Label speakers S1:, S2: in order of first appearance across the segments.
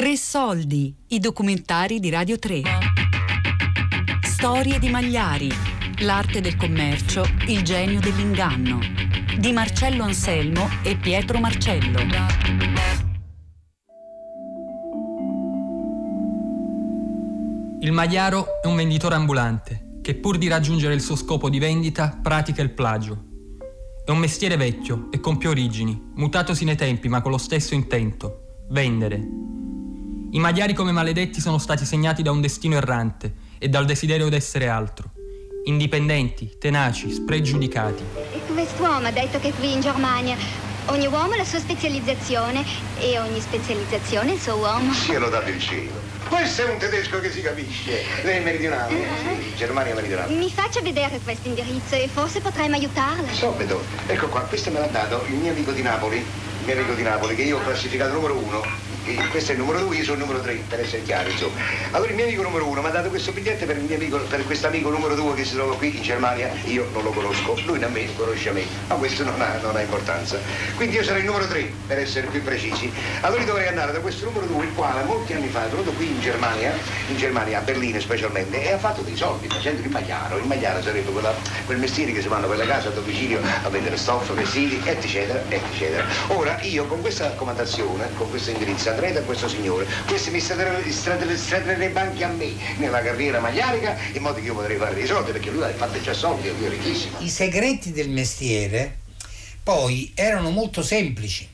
S1: Tre soldi, i documentari di Radio 3. Storie di Magliari, l'arte del commercio, il genio dell'inganno. Di Marcello Anselmo e Pietro Marcello.
S2: Il Magliaro è un venditore ambulante che pur di raggiungere il suo scopo di vendita pratica il plagio. È un mestiere vecchio e con più origini, mutatosi nei tempi ma con lo stesso intento, vendere. I Magyari come maledetti sono stati segnati da un destino errante e dal desiderio d'essere altro. Indipendenti, tenaci, spregiudicati.
S3: Quest'uomo ha detto che qui in Germania ogni uomo ha la sua specializzazione e ogni specializzazione il suo uomo.
S4: Sia lodato il cielo. Questo è un tedesco che si capisce. Lei è meridionale? Uh-huh. Sì, Germania meridionale.
S3: Mi faccia vedere questo indirizzo e forse potremmo aiutarla.
S4: So, vedo. Ecco qua, questo me l'ha dato il mio amico di Napoli. Il mio amico di Napoli, che io ho classificato numero uno questo è il numero 2, io sono il numero 3, per essere chiaro, insomma. Allora il mio amico numero 1 mi ha dato questo biglietto per, per questo amico numero 2 che si trova qui in Germania, io non lo conosco, lui da me conosce me, ma questo non ha, non ha importanza. Quindi io sarei il numero 3, per essere più precisi. Allora dovrei andare da questo numero 2, il quale molti anni fa è venuto qui in Germania, in Germania, a Berlino specialmente, e ha fatto dei soldi facendo il magliaro. Il magliaro sarebbe quella, quel mestiere che si vanno per la casa a domicilio a vendere stoffe, vestiti, eccetera, eccetera. Ora io con questa raccomandazione, con questo indirizzo andrei da questo signore. Questo mi stratterebbe anche a me nella carriera magliarica in modo che io potrei fare dei soldi perché lui ha fatto già soldi, lui è ricchissimo.
S5: I segreti del mestiere poi erano molto semplici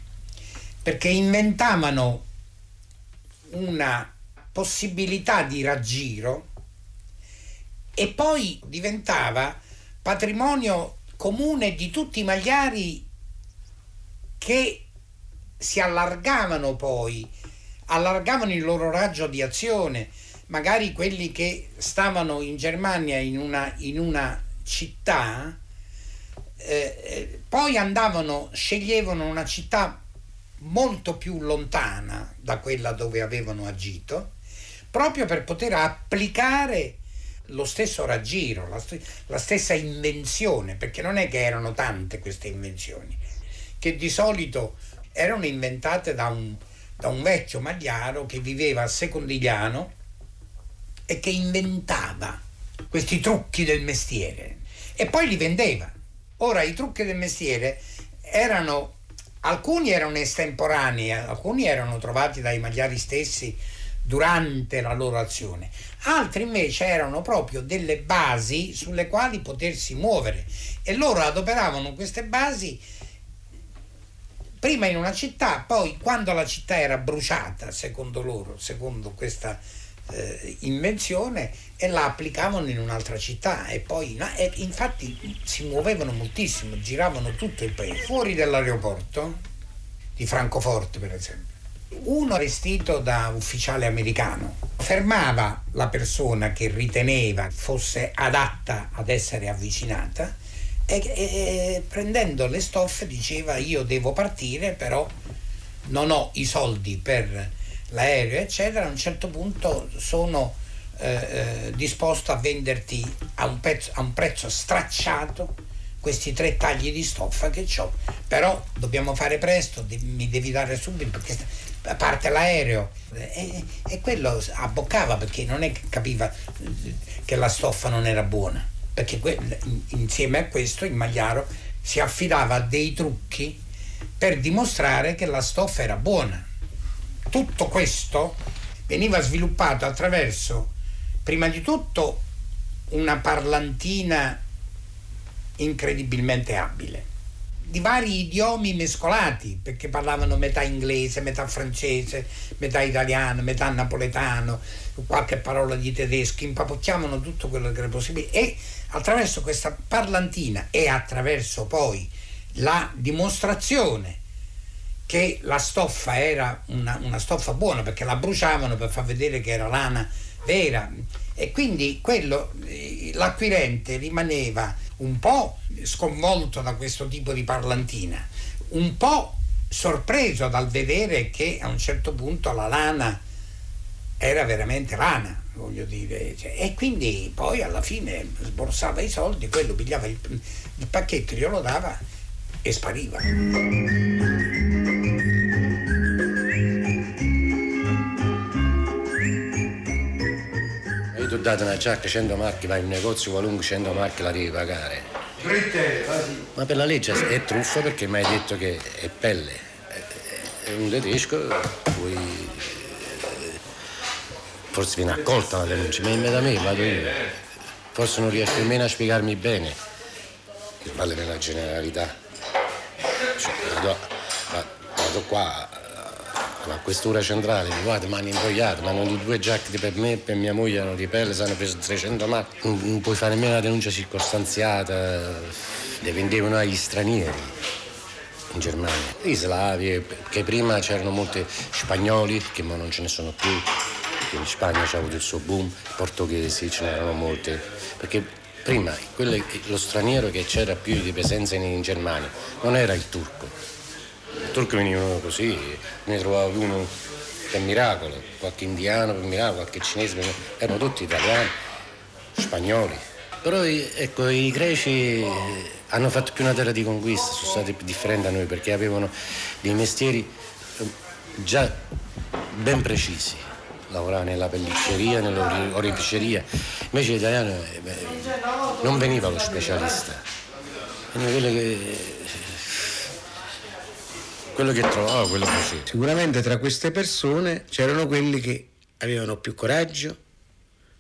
S5: perché inventavano una possibilità di raggiro e poi diventava patrimonio comune di tutti i magliari che si allargavano poi, allargavano il loro raggio di azione, magari quelli che stavano in Germania in una, in una città, eh, eh poi andavano, sceglievano una città molto più lontana da quella dove avevano agito, proprio per poter applicare lo stesso raggiro, la, st- la stessa invenzione, perché non è che erano tante queste invenzioni, che di solito erano inventate da un, da un vecchio magliaro che viveva a Secondigliano e che inventava questi trucchi del mestiere. E poi li vendeva. Ora i trucchi del mestiere erano alcuni erano estemporanei, alcuni erano trovati dai magliari stessi durante la loro azione, altri invece erano proprio delle basi sulle quali potersi muovere. E loro adoperavano queste basi prima in una città, poi quando la città era bruciata, secondo loro, secondo questa eh, invenzione, e la applicavano in un'altra città e poi e infatti si muovevano moltissimo, giravano tutto il paese. Fuori dall'aeroporto di Francoforte, per esempio, uno vestito da ufficiale americano fermava la persona che riteneva fosse adatta ad essere avvicinata e, e, prendendo le stoffe diceva io devo partire però non ho i soldi per l'aereo eccetera. A un certo punto sono eh, eh, disposto a venderti a un, pezzo, a un prezzo stracciato questi tre tagli di stoffa che ho però dobbiamo fare presto mi devi dare subito perché parte l'aereo. E, e quello abboccava perché non è che capiva che la stoffa non era buona perché insieme a questo il Magliaro si affidava a dei trucchi per dimostrare che la stoffa era buona. Tutto questo veniva sviluppato attraverso, prima di tutto, una parlantina incredibilmente abile di vari idiomi mescolati, perché parlavano metà inglese, metà francese, metà italiano, metà napoletano, qualche parola di tedesco, impapocchiavano tutto quello che era possibile. E attraverso questa parlantina e attraverso poi la dimostrazione che la stoffa era una, una stoffa buona perché la bruciavano per far vedere che era lana vera e quindi quello, eh, l'acquirente rimaneva un po' sconvolto da questo tipo di parlantina, un po' sorpreso dal vedere che a un certo punto la lana era veramente lana, voglio dire, cioè, e quindi poi alla fine sborsava i soldi, quello pigliava il, il pacchetto, glielo dava e spariva.
S6: Date una giacca 100 marchi, vai in un negozio qualunque 100 marchi la devi pagare. Ma per la legge è truffa perché mi hai detto che è pelle. È un tedesco, poi forse viene accolta la denuncia, ma da me vado io. Forse non riesco nemmeno a spiegarmi bene. Parlo nella generalità. Cioè, vado, vado qua alla questura centrale, mi guarda, mi hanno invogliato, mi hanno due giacche per me e per mia moglie hanno di pelle, hanno preso 300 marchi. Non, non puoi fare nemmeno una denuncia circostanziata, le vendevano agli stranieri in Germania. Gli slavi, che prima c'erano molti spagnoli, che ora non ce ne sono più, in Spagna c'è avuto il suo boom, i portoghesi ce n'erano molti, perché prima quello, lo straniero che c'era più di presenza in, in Germania non era il turco, turco venivano così, ne trovavi uno per miracolo, qualche indiano per miracolo, qualche cinese, per erano tutti italiani, spagnoli. Però ecco, i greci hanno fatto più una terra di conquista, sono stati più differenti da noi perché avevano dei mestieri eh, già ben precisi. Lavoravano nella pellicceria, nell'oreficeria. Invece l'italiano eh, non veniva lo specialista. Veniva quello che quello che trovavo, quello facevo.
S7: Sicuramente tra queste persone c'erano quelli che avevano più coraggio,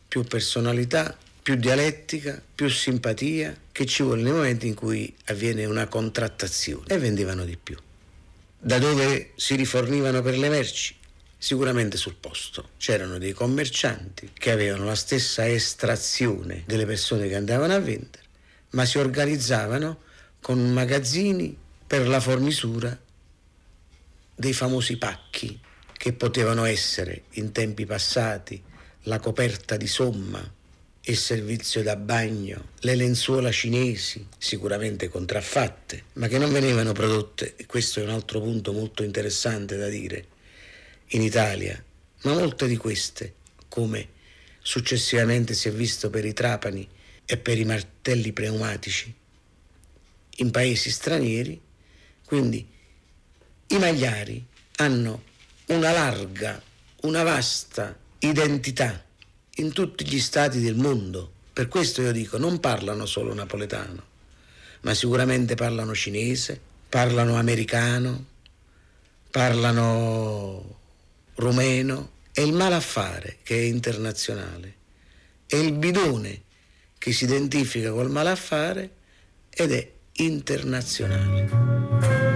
S7: più personalità, più dialettica, più simpatia, che ci vuole nei momenti in cui avviene una contrattazione e vendevano di più. Da dove si rifornivano per le merci? Sicuramente sul posto. C'erano dei commercianti che avevano la stessa estrazione delle persone che andavano a vendere, ma si organizzavano con magazzini per la fornitura dei famosi pacchi che potevano essere in tempi passati la coperta di somma, il servizio da bagno, le lenzuola cinesi, sicuramente contraffatte, ma che non venivano prodotte, e questo è un altro punto molto interessante da dire, in Italia, ma molte di queste, come successivamente si è visto per i trapani e per i martelli pneumatici, in paesi stranieri, quindi i magliari hanno una larga, una vasta identità in tutti gli stati del mondo. Per questo io dico, non parlano solo napoletano, ma sicuramente parlano cinese, parlano americano, parlano rumeno. È il malaffare che è internazionale, è il bidone che si identifica col malaffare ed è internazionale.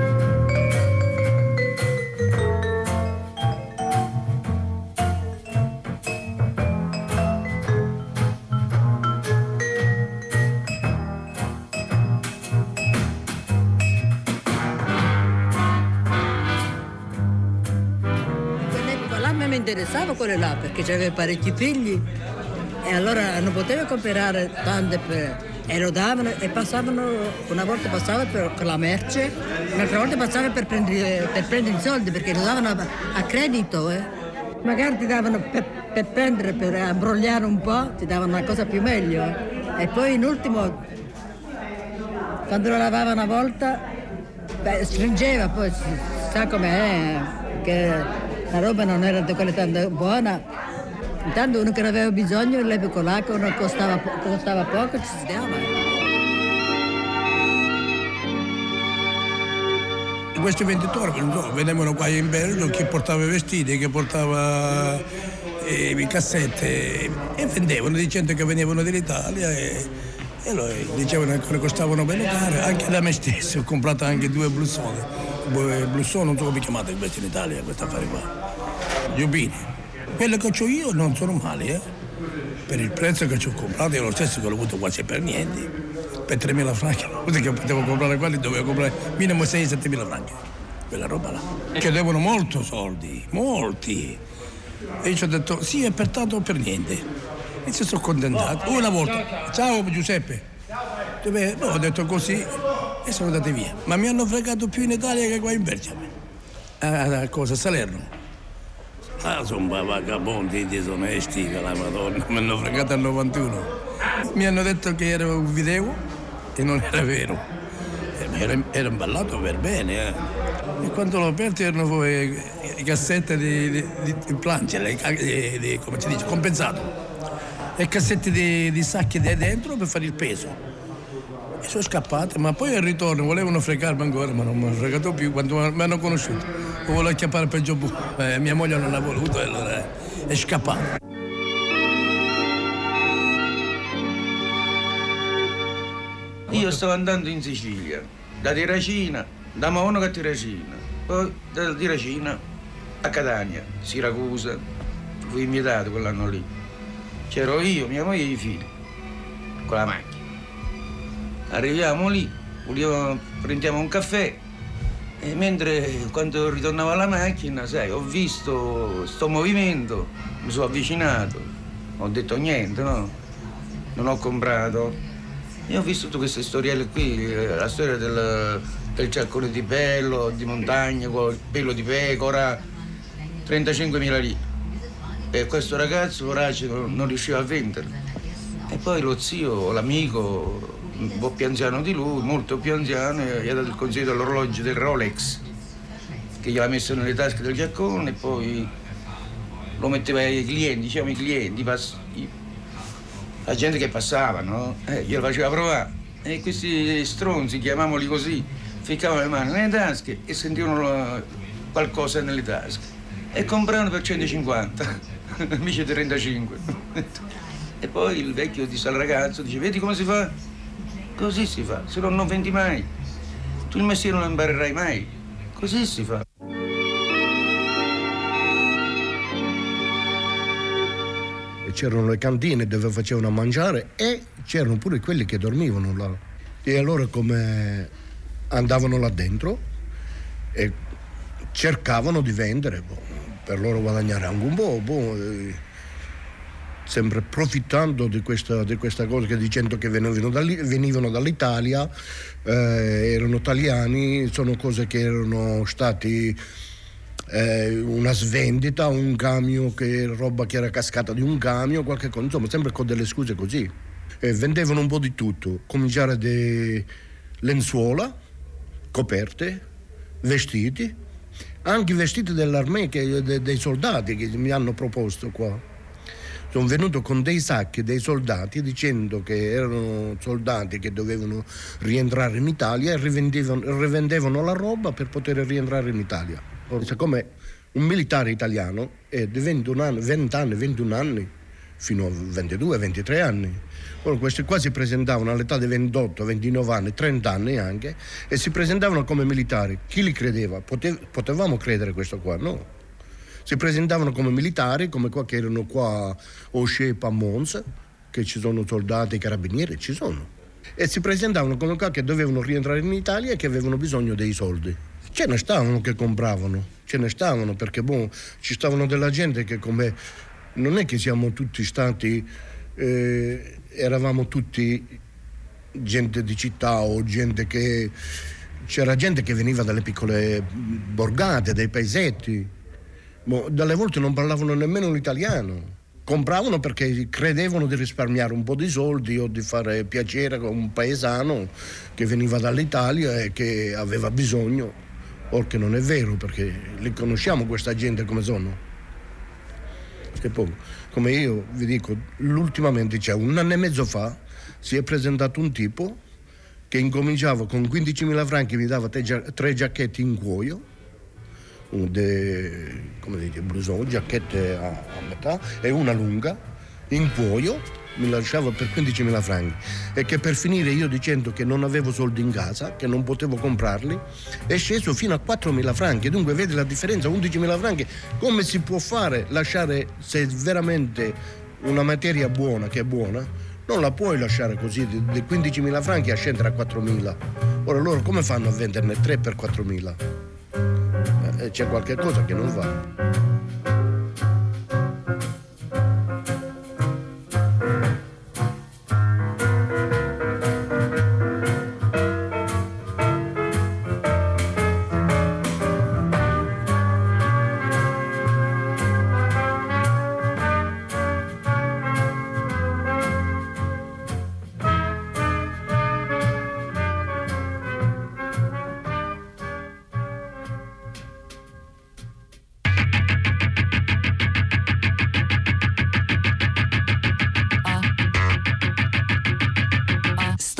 S8: Interessava quello là perché aveva parecchi figli e allora non poteva comprare tante per, e lo davano e passavano, una volta passava per, la merce, un'altra volta passava per prendere, per prendere i soldi perché lo davano a, a credito. Eh. Magari ti davano per, per, prendere, per imbrogliare un po', ti davano una cosa più meglio. Eh. E poi in ultimo, quando lo lavava una volta, beh, stringeva, poi sa com'è, che la roba non era di qualità buona. Intanto uno che aveva bisogno, l'epoca là che uno costava, costava poco, ci si dava.
S9: Questi venditori venivano qua in Belgio, chi portava i vestiti, chi portava eh, cassette e vendevano dicendo che venivano dall'Italia e, e loro dicevano che costavano bene caro, anche da me stesso ho comprato anche due blussone blussone, non so come chiamate questo in Italia, questo affare qua. Gli ubini. Quello che ho io non sono male, eh. Per il prezzo che ci ho comprato è lo stesso che l'ho avuto quasi per niente. Per 3.000 franchi, così che potevo comprare quelli, dovevo comprare minimo 6-7.000 franchi. Quella roba là. Che devono molto soldi, molti. E io ci ho detto sì, è per tanto per niente. E ci sono contentato. Una volta, ciao Giuseppe. Dove, no, ho detto così, e sono andati via. Ma mi hanno fregato più in Italia che qua in Belgio. A, a cosa? Salerno. Ah, sono vagabondi disonesti, la madonna, mi hanno fregato al 91. Mi hanno detto che era un video e non era vero. Eh, era, era imballato per bene, eh. E quando l'ho aperto erano poi le cassette di, di, di, di plancia, di, di, come si dice, compensato. e cassette di, di sacchi di dentro per fare il peso. Sono scappate, ma poi al ritorno volevano fregarmi ancora, ma non mi hanno fregato più quando mi hanno conosciuto. Lo volevo acchiappare per Giobù. Eh, mia moglie non ha voluto e allora è scappata.
S10: Io stavo andando in Sicilia, da Tiracina, da Monaco a Tiracina, poi da Tiracina a Catania, Siracusa. Fui invitato quell'anno lì. C'ero io, mia moglie e i figli, con la macchina. Arriviamo lì, volevo, prendiamo un caffè e mentre quando ritornavo alla macchina, sai, ho visto sto movimento, mi sono avvicinato, ho detto niente, no? Non ho comprato. E ho visto tutte queste storielle qui, eh, la storia del, del ciaccone di pello, di montagna, con il pelo di pecora, 35.000 lire. E questo ragazzo, Orace, non, riusciva a venderli. E poi lo zio, l'amico, un po' più anziano di lui, molto più anziano, gli ha dato il consiglio dell'orologio del Rolex, che gliel'ha messo nelle tasche del giaccone e poi lo metteva ai clienti, diciamo i clienti, pass- la gente che passava, no? Eh, glielo faceva provare. E questi stronzi, chiamiamoli così, ficcavano le mani nelle tasche e sentivano la- qualcosa nelle tasche. E compravano per 150, invece 35. e poi il vecchio disse al ragazzo, dice, vedi come si fa? Così si fa, se no non vendi mai. Tu il mestiere non lo imparerai mai. Così si fa.
S11: c'erano le cantine dove facevano mangiare e c'erano pure quelli che dormivano là. E allora come andavano là dentro e cercavano di vendere boh, per loro guadagnare anche un po', boh, eh, sempre approfittando di questa, di questa cosa che dicendo che venivano, dall'i- venivano dall'Italia, eh, erano italiani, sono cose che erano stati eh, una svendita, un camion, che, roba che era cascata di un camion, qualche cosa, insomma, sempre con delle scuse così. E vendevano un po' di tutto, cominciare da lenzuola, coperte, vestiti, anche i vestiti dell'armea, che- de- dei soldati che mi hanno proposto qua. Sono venuto con dei sacchi dei soldati dicendo che erano soldati che dovevano rientrare in Italia e rivendevano, rivendevano la roba per poter rientrare in Italia. Ora, siccome un militare italiano è di 21 anni, 20 anni, 21 anni, fino a 22, 23 anni. Ora, questi qua si presentavano all'età di 28, 29 anni, 30 anni anche, e si presentavano come militari. Chi li credeva? Pote- potevamo credere questo qua? No. Si presentavano come militari, come qua che erano qua o Scepa a Monza, che ci sono soldati carabinieri, ci sono. E si presentavano come qua che dovevano rientrare in Italia e che avevano bisogno dei soldi. Ce ne stavano che compravano, ce ne stavano perché boh, ci stavano della gente che come non è che siamo tutti stati, eh, eravamo tutti gente di città o gente che c'era gente che veniva dalle piccole borgate, dai paesetti. Dalle volte non parlavano nemmeno l'italiano. Compravano perché credevano di risparmiare un po' di soldi o di fare piacere a un paesano che veniva dall'Italia e che aveva bisogno. Or che non è vero perché li conosciamo questa gente come sono. E poi, come io vi dico, l'ultimamente, cioè un anno e mezzo fa, si è presentato un tipo che incominciava con 15.000 franchi, mi dava tre, gia- tre giacchetti in cuoio, de, come dite, blouson, giacchette a, a metà e una lunga, in cuoio, mi lasciava per 15.000 franchi e che per finire io dicendo che non avevo soldi in casa, che non potevo comprarli, è sceso fino a 4.000 franchi. Dunque vedi la differenza, 11.000 franchi, come si può fare lasciare se veramente una materia buona, che è buona, non la puoi lasciare così di 15.000 franchi a scendere a 4.000. Ora loro come fanno a venderne 3 per 4.000? Eh, c'è qualche cosa che non va.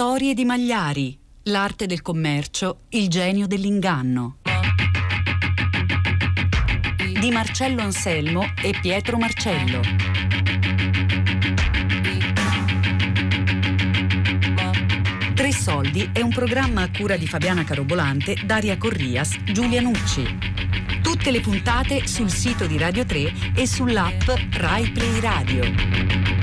S1: Storie di Magliari, l'arte del commercio, il genio dell'inganno. Di Marcello Anselmo e Pietro Marcello. Tre soldi è un programma a cura di Fabiana Carobolante, Daria Corrias, Giulia Nucci. Tutte le puntate sul sito di Radio 3 e sull'app Rai Play Radio.